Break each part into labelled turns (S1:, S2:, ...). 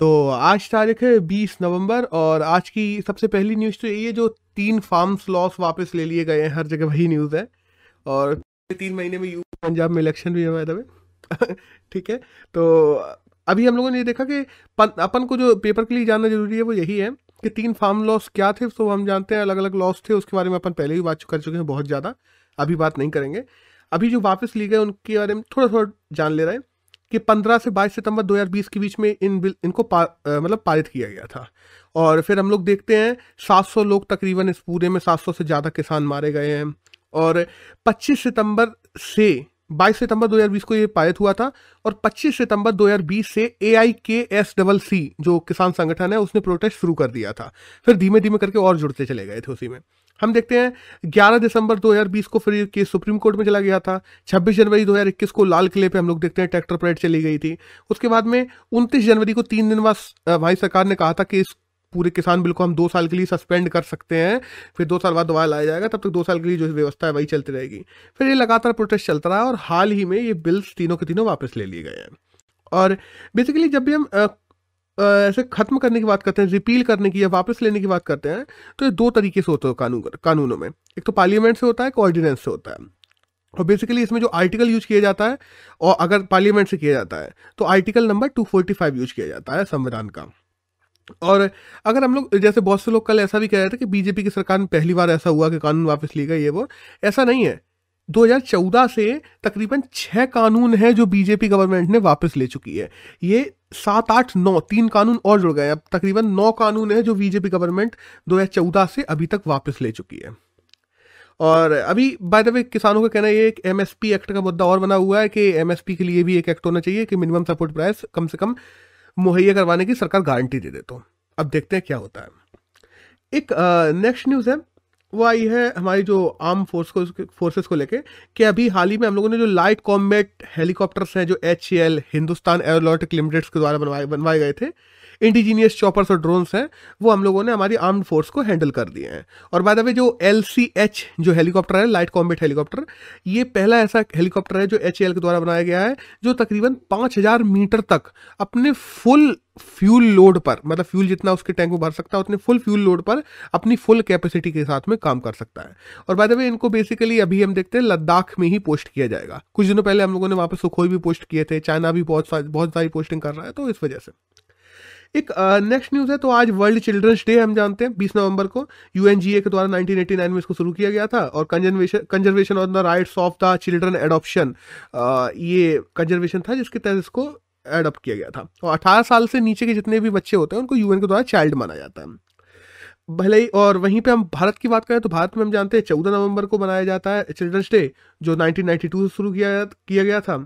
S1: तो आज तारीख है बीस नवंबर और आज की सबसे पहली न्यूज़ तो यही है जो तीन फार्म्स लॉस वापस ले लिए गए हैं, हर जगह वही न्यूज़ है। और तीन महीने में यू पंजाब में इलेक्शन भी है दबे ठीक है? तो अभी हम लोगों ने देखा कि अपन को जो पेपर के लिए जानना ज़रूरी है, वो यही है कि तीन फार्म लॉस क्या थे तो हम जानते हैं अलग अलग लॉस थे, उसके बारे में अपन पहले ही बात कर चुके हैं बहुत ज़्यादा। अभी बात नहीं करेंगे। अभी जो वापस ली गए, उनके बारे में थोड़ा थोड़ा जान ले रहे हैं। कि 15 से 22 सितंबर 2020 के बीच में इन बिल इनको पा, मतलब पारित किया गया था। और फिर हम लोग देखते हैं 700 लोग तकरीबन इस पूरे में 700 से ज़्यादा किसान मारे गए हैं। और 25 सितंबर से 22 सितंबर 2020 को ये पारित हुआ था और 25 सितंबर 2020 से ए आई के एस डबल सी जो किसान संगठन है उसने प्रोटेस्ट शुरू कर दिया था। फिर धीमे धीमे करके और जुड़ते चले गए थे उसी में। हम देखते हैं 11 दिसंबर 2020 को फिर केस सुप्रीम कोर्ट में चला गया था। 26 जनवरी 2021 को लाल किले पे हम लोग देखते हैं, ट्रैक्टर परेड चली गई थी। उसके बाद में 29 जनवरी को तीन दिन बाद भाई सरकार ने कहा था कि इस पूरे किसान बिल को हम दो साल के लिए सस्पेंड कर सकते हैं, फिर दो साल बाद दोबारा लाया जाएगा, तब तक दो साल के लिए जो व्यवस्था है वही चलती रहेगी। फिर ये लगातार प्रोटेस्ट चलता रहा और हाल ही में ये बिल्स तीनों के तीनों वापस ले लिए गए हैं। और बेसिकली जब भी हम ऐसे खत्म करने की बात करते हैं, रिपील करने की या वापस लेने की बात करते हैं तो ये दो तरीके से होते हैं कानून, कानूनों में। एक तो पार्लियामेंट से होता है, एक ऑर्डिनेंस से होता है। और बेसिकली इसमें जो आर्टिकल यूज़ किया जाता है, और अगर पार्लियामेंट से किया जाता है तो आर्टिकल नंबर 245 यूज़ किया जाता है संविधान का। और अगर हम लोग, जैसे बहुत से लोग कल ऐसा भी कह रहे थे कि बीजेपी की सरकार में पहली बार ऐसा हुआ कि कानून वापस ली गई ये वो, ऐसा नहीं है। 2014 से तकरीबन छह कानून हैं जो बीजेपी गवर्नमेंट ने वापस ले चुकी है। ये सात, आठ, नौ, तीन कानून और जुड़ गए अब तकरीबन नौ कानून है जो बीजेपी गवर्नमेंट 2014 से अभी तक वापस ले चुकी है। और अभी बाय द वे किसानों का कहना ये एक एमएसपी एक्ट का मुद्दा और बना हुआ है कि एमएसपी के लिए भी एक एक्ट होना चाहिए कि मिनिमम सपोर्ट प्राइस कम से कम मुहैया करवाने की सरकार गारंटी दे दे। तो अब देखते हैं क्या होता है। एक नेक्स्ट न्यूज़ है। वो आई है हमारी जो आर्म फोर्स को फोर्सेस को लेके कि अभी हाल ही में हम लोगों ने जो लाइट कॉम्बैट हेलीकॉप्टर्स हैं, जो एच हिंदुस्तान एरोलॉटिक लिमिटेड्स के द्वारा बनवाए बनवाए गए थे इंडिजीनियस चॉपर्स और ड्रोन्स हैं, वो हम लोगों ने हमारी आर्म्ड फोर्स को हैंडल कर दिए हैं। और बाद में जो एलसीएच जो हेलीकॉप्टर है लाइट कॉम्बेट हेलीकॉप्टर ये पहला ऐसा हेलीकॉप्टर है जो एच के द्वारा बनाया गया है, जो तकरीबन पाँच हज़ार मीटर तक अपने फुल फ्यूल लोड पर मतलब फ्यूल जितना उसके टैंक में भर सकता है, उतने फुल फ्यूल लोड पर अपनी फुल कैपेसिटी के साथ में काम कर सकता है। और बाय द वे इनको बेसिकली अभी हम देखते हैं, लद्दाख में ही पोस्ट किया जाएगा। कुछ दिनों पहले हम लोगों ने वहाँ पर सुखोई भी पोस्ट किए थे चाइना भी बहुत बहुत सारी पोस्टिंग कर रहा है तो इस वजह से। एक नेक्स्ट न्यूज़ है तो आज वर्ल्ड चिल्ड्रंस डे हम जानते हैं 20 नवंबर को। यूएनजीए के द्वारा 1989 में इसको शुरू किया गया था, और conservation conservation of the rights of the children adoption ये कंजर्वेशन था, जिसके तहत इसको एडॉप्ट किया गया था। और 18 साल से नीचे के जितने भी बच्चे होते हैं, उनको यूएन के द्वारा चाइल्ड माना जाता है। भले ही, और वहीं पे हम भारत की बात करें तो भारत में हम जानते हैं, चौदह नवंबर को मनाया जाता है चिल्ड्रंस डे जो 1992 से शुरू किया किया गया था।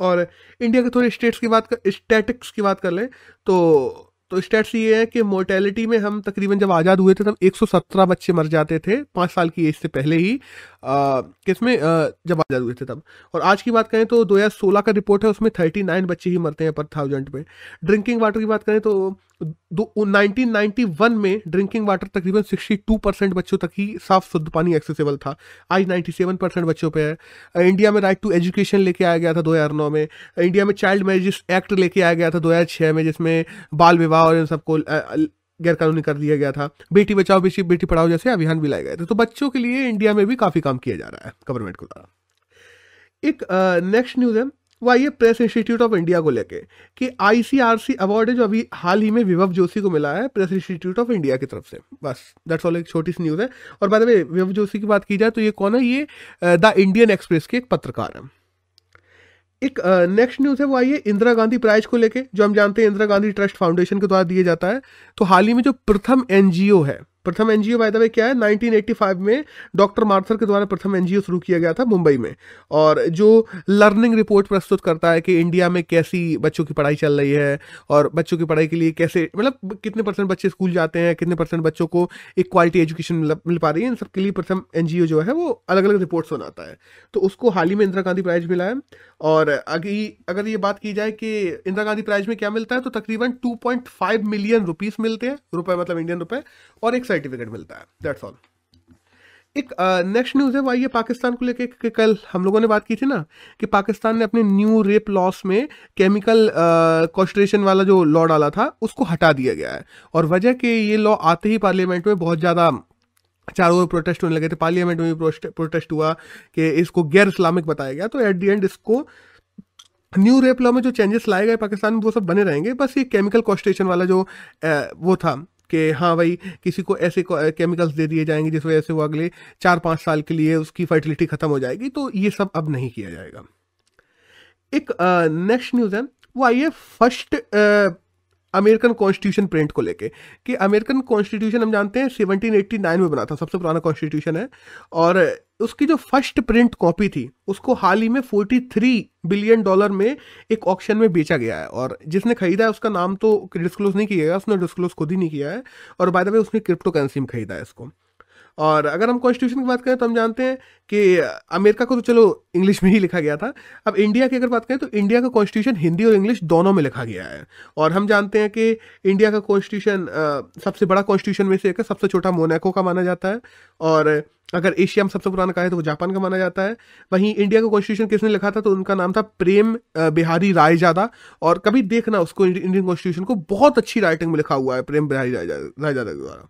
S1: और इंडिया के थोड़े स्टेट्स की बात कर स्टैटिक्स की बात कर लें तो तो स्टेट्स ये है कि मोर्टेलिटी में हम तकरीबन जब आज़ाद हुए थे तब 117 बच्चे मर जाते थे, पाँच साल की एज से पहले ही। किसमें जब आज़ाद हुए थे तब। और आज की बात करें तो 2016 का रिपोर्ट है, उसमें 39 बच्चे ही मरते हैं पर थाउज़ेंड में ड्रिंकिंग वाटर की बात करें तो नाइनटीन नाइनटी वन में ड्रिंकिंग वाटर तकरीबन सिक्सटी टू परसेंट बच्चों तक ही साफ़, शुद्ध पानी एक्सेसिबल था। आज नाइन्टी सेवन परसेंट बच्चों पे है। इंडिया में राइट टू एजुकेशन लेके आया गया था दो हज़ार नौ में। इंडिया में चाइल्ड मैरिज एक्ट लेके आया गया था दो हज़ार छः में, जिसमें बाल विवाह और इन सबको गैर कानूनी कर दिया गया था। बेटी बचाओ, बेटी बेटी पढ़ाओ जैसे अभियान भी लाए गए थे। तो बच्चों के लिए इंडिया में भी काफ़ी काम किया जा रहा है गवर्नमेंट के द्वारा एक नेक्स्ट न्यूज़ है। वो आइए प्रेस इंस्टीट्यूट ऑफ़ इंडिया को लेके कि आईसीआरसी अवार्ड है जो अभी हाल ही में विभव जोशी को मिला है प्रेस इंस्टीट्यूट ऑफ़ इंडिया की तरफ़ से। बस दैट्स ऑल एक छोटी सी न्यूज़ है। और बाद में विभव जोशी की बात की जाए तो ये कौन है? ये द इंडियन एक्सप्रेस के एक पत्रकार हैं। एक नेक्स्ट न्यूज़ है, वो आइए इंदिरा गांधी प्राइज को लेके, जो हम जानते हैं इंदिरा गांधी ट्रस्ट फाउंडेशन के द्वारा दिया जाता है। तो हाल ही में जो प्रथम एनजीओ है, प्रथम एनजीओ बाय द वे क्या है? 1985 में डॉक्टर मार्थर के द्वारा प्रथम एनजीओ शुरू किया गया था मुंबई में। और जो लर्निंग रिपोर्ट प्रस्तुत करता है कि इंडिया में कैसी बच्चों की पढ़ाई चल रही है, और बच्चों की पढ़ाई के लिए कैसे मतलब कितने परसेंट बच्चे स्कूल जाते हैं, कितने परसेंट बच्चों को एक क्वालिटी एजुकेशन मिल पा रही है, इन सब के लिए प्रथम एनजीओ जो है, वो अलग अलग रिपोर्ट्स बनाता है। तो उसको हाल ही में इंदिरा गांधी प्राइज मिला है। और अगर अगर ये बात की जाए कि इंदिरा गांधी प्राइज में क्या मिलता है तो तकरीबन 2.5 मिलियन रुपीस मिलते हैं, रुपए मतलब इंडियन रुपए, और एक सर्टिफिकेट मिलता है दैट्स ऑल एक नेक्स्ट न्यूज़ है, वो पाकिस्तान को लेके, कि कल हम लोगों ने बात की थी ना, कि पाकिस्तान ने अपने न्यू रेप लॉस में केमिकल कॉन्स्ट्रेशन वाला जो लॉ डाला था, उसको हटा दिया गया है। और वजह कि ये लॉ आते ही पार्लियामेंट में बहुत ज़्यादा चारों ओर प्रोटेस्ट होने लगे थे। पार्लियामेंट में भी प्रोटेस्ट हुआ कि इसको गैर इस्लामिक बताया गया। तो एट दी एंड इसको न्यू रेप लॉ में जो चेंजेस लाए गए पाकिस्तान में वो सब बने रहेंगे। बस ये केमिकल कॉस्टेशन वाला जो वो था कि हाँ भाई, किसी को ऐसे केमिकल्स दे दिए जाएँगे, जिस वजह से वो अगले चार पाँच साल के लिए उसकी फर्टिलिटी खत्म हो जाएगी। तो ये सब अब नहीं किया जाएगा। एक नेक्स्ट न्यूज़ है। वो है फ़र्स्ट अमेरिकन कॉन्स्टिट्यूशन प्रिंट को लेके कि अमेरिकन कॉन्स्टिट्यूशन हम जानते हैं 1789 में बना था, सबसे पुराना कॉन्स्टिट्यूशन है। और उसकी जो फ़र्स्ट प्रिंट कॉपी थी, उसको हाल ही में 43 बिलियन डॉलर में एक ऑक्शन में बेचा गया है। और जिसने खरीदा है, उसका नाम तो डिस्क्लोज नहीं किया गया, उसने डिस्क्लोज खुद ही नहीं किया है। और बाय द वे उसने क्रिप्टो करेंसी में खरीदा है इसको। और अगर हम कॉन्स्टिट्यूशन की बात करें तो हम जानते हैं कि अमेरिका को तो चलो इंग्लिश में ही लिखा गया था। अब इंडिया की अगर बात करें तो इंडिया का कॉन्स्टिट्यूशन हिंदी और इंग्लिश दोनों में लिखा गया है। और हम जानते हैं कि इंडिया का कॉन्स्टिट्यूशन सबसे बड़ा कॉन्स्टिट्यूशन में से एक है, सबसे छोटा मोनाको का माना जाता है। और अगर एशिया में सबसे पुराना कहा है तो वो जापान का माना जाता है। वहीं इंडिया का कॉन्स्टिट्यूशन किसने लिखा था तो उनका नाम था प्रेम बिहारी राय जादा और कभी देखना उसको इंडियन कॉन्स्टिट्यूशन को, बहुत अच्छी राइटिंग में लिखा हुआ है प्रेम बिहारी राय जादा के द्वारा।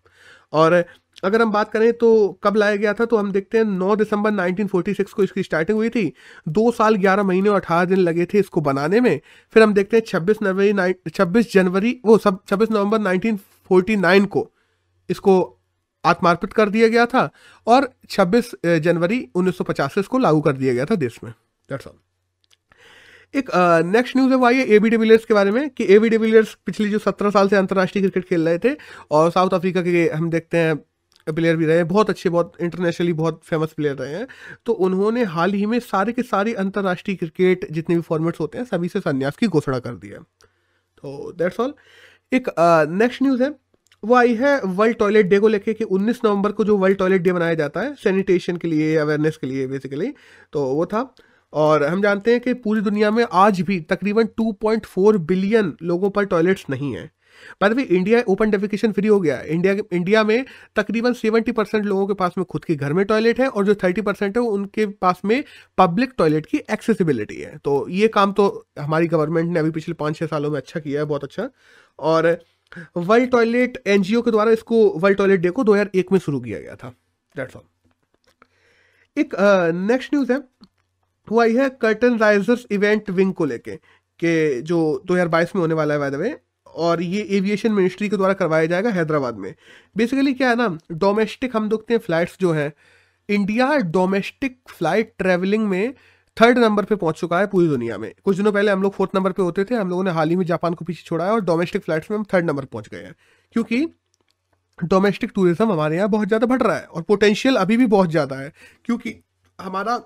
S1: और अगर हम बात करें तो कब लाया गया था तो हम देखते हैं 9 दिसंबर 1946 को इसकी स्टार्टिंग हुई थी। दो साल 11 महीने और अठारह दिन लगे थे इसको बनाने में। फिर हम देखते हैं 26 नवंबरी 26 जनवरी, वो सब 26 नवंबर 1949 को इसको आत्मार्पित कर दिया गया था और 26 जनवरी 1950 से इसको लागू कर दिया गया था देश में। दैट्स ऑल एक नेक्स्ट न्यूज़ है, वो आई है ए बी डिविलियर्स के बारे में कि ए बी डिविलियर्स पिछले जो सत्रह साल से अंतर्राष्ट्रीय क्रिकेट खेल रहे थे और साउथ अफ्रीका के हम देखते हैं प्लेयर भी रहे हैं बहुत अच्छे, बहुत इंटरनेशनली बहुत फ़ेमस प्लेयर रहे हैं। तो उन्होंने हाल ही में सारे के सारे अंतर्राष्ट्रीय क्रिकेट जितने भी फॉर्मेट्स होते हैं, सभी से संन्यास की घोषणा कर दी है। तो दैट्स ऑल एक नेक्स्ट न्यूज़ है। वो आई है वर्ल्ड टॉयलेट डे को लेके कि 19 नवंबर को जो वर्ल्ड टॉयलेट डे मनाया जाता है सैनिटेशन के लिए अवेयरनेस के लिए बेसिकली तो वो था। और हम जानते हैं कि पूरी दुनिया में आज भी तकरीबन 2.4 बिलियन लोगों पर टॉयलेट्स नहीं है। By the India open defecation free हो गया इंडिया इंडिया में तकरीबन 70 परसेंट लोगों के पास में खुद के घर में टॉयलेट है और जो 30 परसेंट है उनके पास में पब्लिक टॉयलेट की एक्सेसिबिलिटी है। तो ये काम तो हमारी गवर्नमेंट ने अभी पिछले पाँच छः सालों में अच्छा किया है, बहुत अच्छा। और वर्ल्ड टॉयलेट एनजीओ के द्वारा इसको वर्ल्ड टॉयलेट डे को 2001 में शुरू किया गया था। दैट्स ऑल एक नेक्स्ट न्यूज़ है। वो आई है कर्टन राइजर्स इवेंट विंग को लेके, कि जो 2022 में होने वाला है वे और ये एविएशन मिनिस्ट्री के द्वारा करवाया जाएगा हैदराबाद में। बेसिकली क्या है ना डोमेस्टिक हम देखते हैं फ्लाइट्स जो हैं इंडिया डोमेस्टिक फ़्लाइट ट्रेवलिंग में थर्ड नंबर पे पहुँच चुका है पूरी दुनिया में। कुछ दिनों पहले हम लोग फोर्थ नंबर पे होते थे, हम लोगों ने हाल ही में जापान को पीछे छोड़ा है और डोमेस्टिक फ्लाइट्स में हम थर्ड नंबर पहुँच गए हैं। क्योंकि डोमेस्टिक टूरिज़्म हमारे यहाँ बहुत ज़्यादा बढ़ रहा है और पोटेंशियल अभी भी बहुत ज़्यादा है। क्योंकि हमारा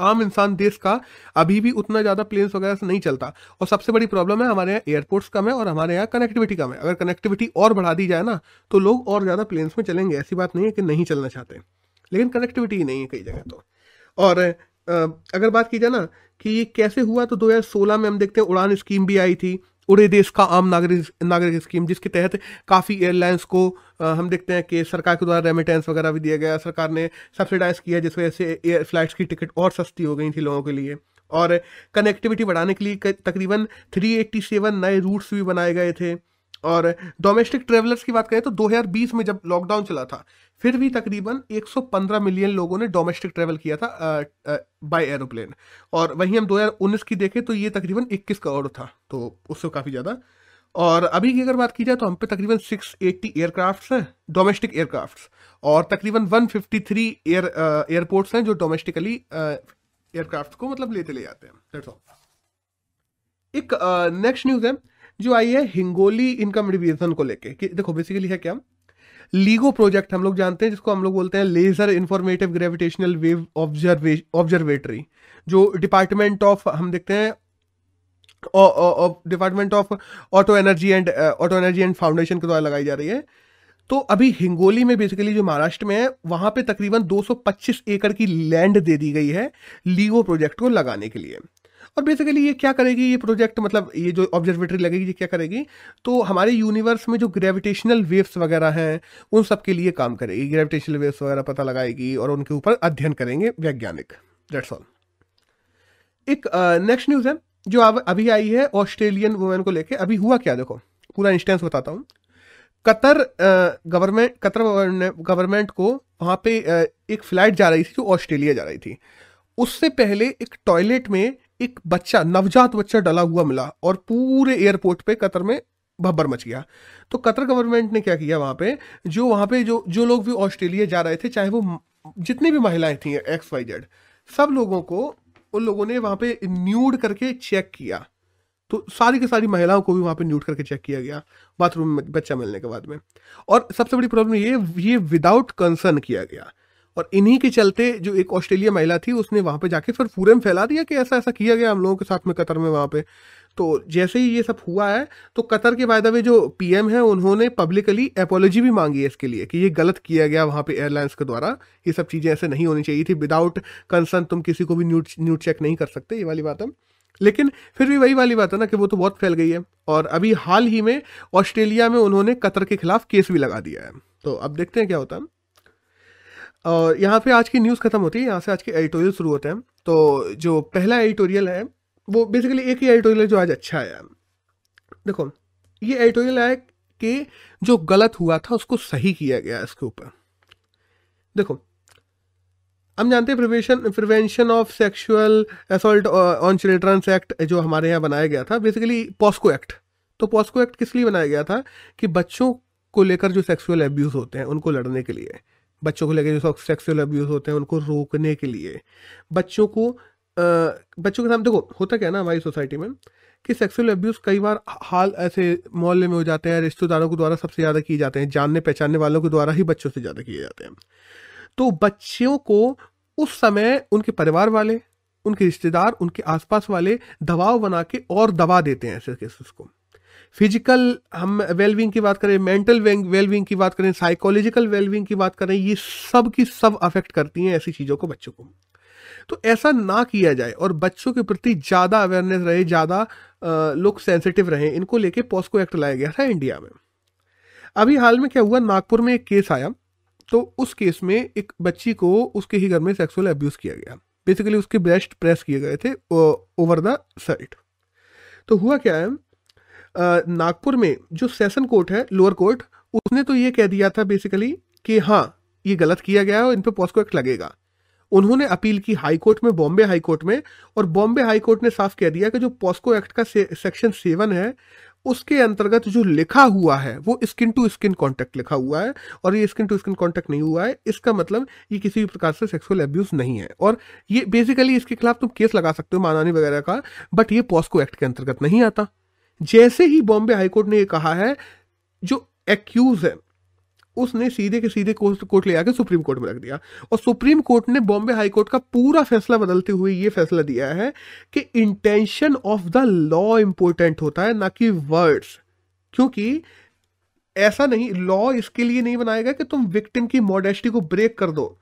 S1: आम इंसान देश का अभी भी उतना ज़्यादा प्लेन्स वगैरह से नहीं चलता। और सबसे बड़ी प्रॉब्लम है, हमारे यहाँ एयरपोर्ट्स कम है और हमारे यहाँ कनेक्टिविटी कम है। अगर कनेक्टिविटी और बढ़ा दी जाए ना तो लोग और ज़्यादा प्लेन्स में चलेंगे। ऐसी बात नहीं है कि नहीं चलना चाहते। लेकिन कनेक्टिविटी ही नहीं है कई जगह तो। और अगर बात की जाए ना कि ये कैसे हुआ तो 2016 में हम देखते हैं उड़ान स्कीम भी आई थी। उड़े देश का आम नागरिक नागरिक स्कीम जिसके तहत काफ़ी एयरलाइंस को आ, हम देखते हैं कि सरकार के द्वारा रेमिटेंस वगैरह भी दिया गया। सरकार ने सब्सिडाइज किया जिस वजह से एयर फ्लाइट्स की टिकट और सस्ती हो गई थी लोगों के लिए। और कनेक्टिविटी बढ़ाने के लिए तकरीबन 387 नए रूट्स भी बनाए गए थे। और डोमेस्टिक ट्रेवलर्स की बात करें तो 2020 में जब लॉकडाउन चला था, फिर भी तकरीबन 115 मिलियन लोगों ने डोमेस्टिक ट्रेवल किया था बाय एरोप्लेन और वहीं हम 2019 की देखें तो ये तकरीबन 21 करोड़ था तो उससे काफ़ी ज़्यादा। और अभी की अगर बात की जाए तो हम पे तकरीबन 680 एयरक्राफ्ट हैं डोमेस्टिक एयरक्राफ्ट और तकरीबन 153 एयर एयरपोर्ट्स हैं जो डोमेस्टिकली एयरक्राफ्ट को मतलब लेते ले जाते हैं एक नेक्स्ट न्यूज़ है जो आई है हिंगोली इनकम डिवीज़न को लेके, कि देखो बेसिकली है क्या? लीगो प्रोजेक्ट हम लोग जानते हैं, जिसको हम लोग बोलते हैं laser informative gravitational wave observatory जो डिपार्टमेंट ऑफ़ हम देखते हैं department of auto energy and auto energy and foundation के द्वारा लगाई जा रही है। तो अभी हिंगोली में बेसिकली जो महाराष्ट्र में है, वहाँ पे तकरीबन 225 एकड़ की लैंड दे दी गई है लीगो प्रोजेक्ट को लगाने के लिए। और बेसिकली ये क्या करेगी? ये प्रोजेक्ट मतलब ये जो ऑब्जर्वेटरी लगेगी, ये क्या करेगी? तो हमारे यूनिवर्स में जो ग्रेविटेशनल वेव्स वगैरह हैं, उन सब के लिए काम करेगी। ग्रेविटेशनल वेव्स वगैरह पता लगाएगी और उनके ऊपर अध्ययन करेंगे वैज्ञानिक। डेट्स ऑल एक नेक्स्ट न्यूज़ है, जो अभी आई है ऑस्ट्रेलियन वुमेन को लेके। अभी हुआ क्या देखो? पूरा इंस्टेंस बताता हूँ। कतर गवर्नमेंट कतर गवर्नमेंट को वहाँ पे एक फ़्लाइट जा रही थी, जो ऑस्ट्रेलिया जा रही थी। उससे पहले एक टॉयलेट में एक बच्चा, नवजात बच्चा डला हुआ मिला और पूरे एयरपोर्ट पे कतर में भब्बर मच गया। तो कतर गवर्नमेंट ने क्या किया वहाँ पे? जो वहाँ पे जो जो लोग भी ऑस्ट्रेलिया जा रहे थे, चाहे वो जितनी भी महिलाएँ थी, एक्स, वाई, जेड, सब लोगों को, उन लोगों ने वहाँ पे न्यूड करके चेक किया। तो सारी की सारी महिलाओं को भी वहाँ पे न्यूट करके चेक किया गया, बाथरूम में बच्चा मिलने के बाद में। और सबसे बड़ी प्रॉब्लम ये ये विदाउट कंसर्न किया गया। और इन्हीं के चलते जो एक ऑस्ट्रेलिया महिला थी, उसने वहाँ पे जाके फिर पूरे में फैला दिया कि ऐसा ऐसा किया गया हम लोगों के साथ में कतर में वहाँ पे। तो जैसे ही ये सब हुआ है तो कतर के वायदा में जो पीएम है, उन्होंने पब्लिकली एपोलॉजी भी मांगी है इसके लिए कि ये गलत किया गया वहाँ पे एयरलाइंस के द्वारा। ये सब चीज़ें ऐसे नहीं होनी चाहिए थी। विदाउट कंसर्न तुम किसी को भी न्यूट न्यूट चेक नहीं कर सकते, ये वाली बात है। लेकिन फिर भी वही वाली बात है ना कि वो तो बहुत फैल गई है। और अभी हाल ही में ऑस्ट्रेलिया में उन्होंने कतर के खिलाफ केस भी लगा दिया है। तो अब देखते हैं क्या होता है। और यहाँ पे आज की न्यूज़ खत्म होती है, यहाँ से आज के एडिटोरियल शुरू होते हैं। तो जो पहला एडिटोरियल है, वो बेसिकली एक ही एडिटोरियल जो आज अच्छा है देखो, ये एडिटोरियल है कि जो गलत हुआ था, उसको सही किया गया इसके ऊपर। देखो, हम जानते हैं prevention prevention of sexual assault on childrens act जो हमारे यहाँ बनाया गया था बेसिकली पॉस्को एक्ट तो पॉस्को एक्ट किस लिए बनाया गया था कि बच्चों को लेकर जो सेक्सुअल एब्यूज़ होते हैं, उनको लड़ने के लिए। बच्चों को लेकर जो सेक्सुअल अब्यूज़ होते हैं उनको रोकने के लिए। बच्चों को आ, बच्चों के सामने देखो होता क्या है ना हमारी सोसाइटी में कि सेक्सुअल अब्यूज़ कई बार हाल ऐसे मोहल्ले में हो जाते हैं रिश्तेदारों के द्वारा सबसे ज़्यादा किए जाते हैं जानने पहचानने वालों के द्वारा ही बच्चों से ज़्यादा किए जाते हैं। तो बच्चों को उस समय उनके परिवार वाले उनके रिश्तेदार उनके आसपास वाले दबाव बना के और दबा देते हैं ऐसे केसेस को। फ़िज़िकल हम वेलबींग की बात करें मेंटल वेलबींग की बात करें साइकोलॉजिकल वेलबींग की बात करें, ये सब की सब अफेक्ट करती हैं ऐसी चीज़ों को बच्चों को। तो ऐसा ना किया जाए और बच्चों के प्रति ज़्यादा अवेयरनेस रहे, ज़्यादा लोग सेंसिटिव रहे, इनको लेके पॉस्को एक्ट लाया गया था इंडिया में। अभी हाल में क्या हुआ, नागपुर में एक केस आया तो उस केस में एक बच्ची को उसके ही घर में सेक्सुअल अब्यूज़ किया गया। बेसिकली उसके ब्रेस्ट प्रेस किए गए थे ओवर द साइड तो हुआ क्या है नागपुर में जो सेशन कोर्ट है लोअर कोर्ट उसने तो ये कह दिया था बेसिकली कि हाँ ये गलत किया गया है और इन पर पॉस्को एक्ट लगेगा। उन्होंने अपील की हाई कोर्ट में बॉम्बे हाई कोर्ट में और बॉम्बे हाई कोर्ट ने साफ़ कह दिया कि जो पॉस्को एक्ट का से, सेक्शन सेवन है उसके अंतर्गत जो लिखा हुआ है वो स्किन टू स्किन कॉन्टेक्ट लिखा हुआ है और ये स्किन टू स्किन कॉन्टेक्ट नहीं हुआ है इसका मतलब ये किसी भी प्रकार से सेक्सुअल एब्यूज नहीं है। और ये बेसिकली इसके खिलाफ तुम केस लगा सकते हो मानानी वगैरह का बट ये पॉस्को एक्ट के अंतर्गत नहीं आता। जैसे ही बॉम्बे हाईकोर्ट ने ये कहा है, जो एक्यूज है, उसने सीधे के सीधे कोर्ट ले आकर सुप्रीम कोर्ट में रख दिया। और सुप्रीम कोर्ट ने बॉम्बे हाई कोर्ट का पूरा फैसला बदलते हुए ये फैसला दिया है कि intention of the law important होता है, ना कि वर्ड्स क्योंकि ऐसा नहीं लॉ इसके लिए नहीं बनाया गया कि तुम विक्टिम की मॉडेस्टी को ब्रेक कर दो।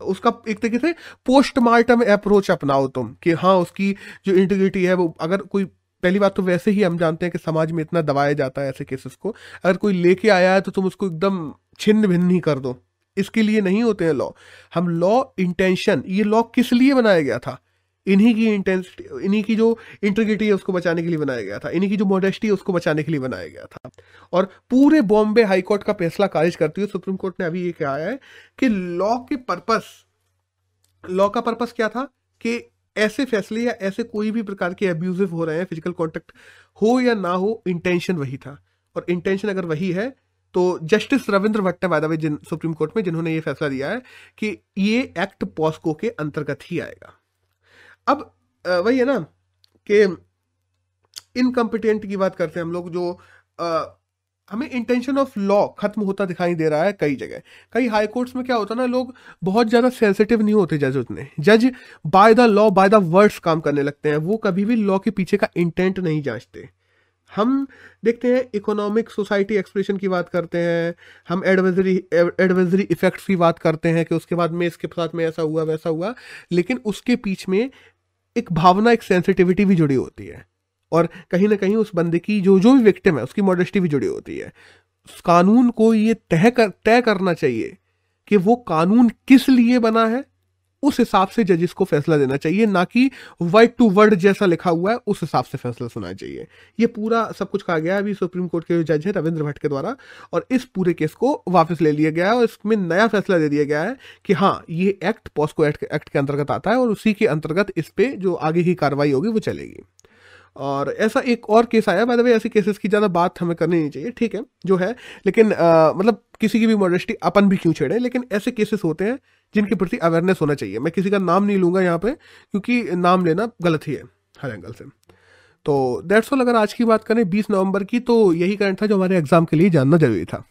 S1: उसका एक तरीके से पोस्टमार्टम अप्रोच अपनाओ तुम, कि हाँ उसकी जो इंटीग्रिटी है वो, अगर कोई पहली बात तो वैसे ही हम जानते हैं कि समाज में इतना दबाया जाता है ऐसे केसेस को। अगर कोई लेके आया है तो तुम उसको एकदम छिन्न भिन्न ही कर दो। इसके लिए नहीं होते हैं लॉ हम लॉ इंटेंशन ये लॉ किस लिए बनाया गया था? इन्हीं की इंटेंसिटी इन्हीं की जो इंटीग्रिटी है उसको बचाने के लिए बनाया गया था। इन्हीं की जो मॉडेस्टी है उसको बचाने के लिए बनाया गया था। और पूरे बॉम्बे हाई कोर्ट का फैसला खारिज करते हुए सुप्रीम कोर्ट ने अभी ये कहा है कि लॉ के पर्पस लॉ का पर्पस क्या था? कि ऐसे फैसले या ऐसे कोई भी प्रकार के अब्यूजिव हो रहे हैं फ़िज़िकल कॉन्टेक्ट हो या ना हो इंटेंशन वही था। और इंटेंशन अगर वही है तो जस्टिस रविंद्र भट्ट वायदा जिन सुप्रीम कोर्ट में जिन्होंने ये फैसला दिया है कि ये एक्ट पॉस्को के अंतर्गत ही आएगा। अब वही है ना कि इनकम्पिटेंट की बात करते हैं हम लोग जो हमें इंटेंशन ऑफ़ लॉ खत्म होता दिखाई दे रहा है कई जगह। कई हाई कोर्ट्स में क्या होता है ना, लोग बहुत ज़्यादा सेंसिटिव नहीं होते जज उतने। जज by the law by the words काम करने लगते हैं। वो कभी भी लॉ के पीछे का इंटेंट नहीं जांचते। हम देखते हैं इकोनॉमिक सोसाइटी एक्सप्रेशन की बात करते हैं। हम एडवाइजरी एडवाइजरी इफेक्ट्स की बात करते हैं कि उसके बाद में, इसके साथ में ऐसा हुआ, वैसा हुआ। लेकिन उसके पीछ में एक भावना, एक सेंसिटिविटी भी जुड़ी होती है। और कहीं ना कहीं उस बंदे की जो जो भी विक्टिम है उसकी मॉडेस्टी भी जुड़ी होती है। कानून को ये तय कर तय करना चाहिए कि वो कानून किस लिए बना है उस हिसाब से जजिस को फैसला देना चाहिए ना कि वर्ड टू वर्ड जैसा लिखा हुआ है उस हिसाब से फैसला सुना चाहिए। ये पूरा सब कुछ कहा गया है अभी सुप्रीम कोर्ट के जज है रविंद्र भट्ट के द्वारा और इस पूरे केस को वापस ले लिया गया है और इसमें नया फैसला दे दिया गया है कि हाँ ये एक्ट पॉस्को एक्ट, एक्ट के अंतर्गत आता है और उसी के अंतर्गत इस पर जो आगे की कार्रवाई होगी वो चलेगी। और ऐसा एक और केस आया द वे ऐसे केसेस की ज़्यादा बात हमें करनी नहीं चाहिए ठीक है जो है लेकिन आ, मतलब किसी की भी मॉडेस्टी अपन भी क्यों छेड़े लेकिन ऐसे केसेस होते हैं जिनके प्रति अवेयरनेस होना चाहिए। मैं किसी का नाम नहीं लूँगा यहाँ पे क्योंकि नाम लेना गलत ही है हर एंगल से। तो दैट्स ऑल अगर आज की बात करें बीस नवंबर की तो यही करंट था जो हमारे एग्ज़ाम के लिए जानना ज़रूरी था।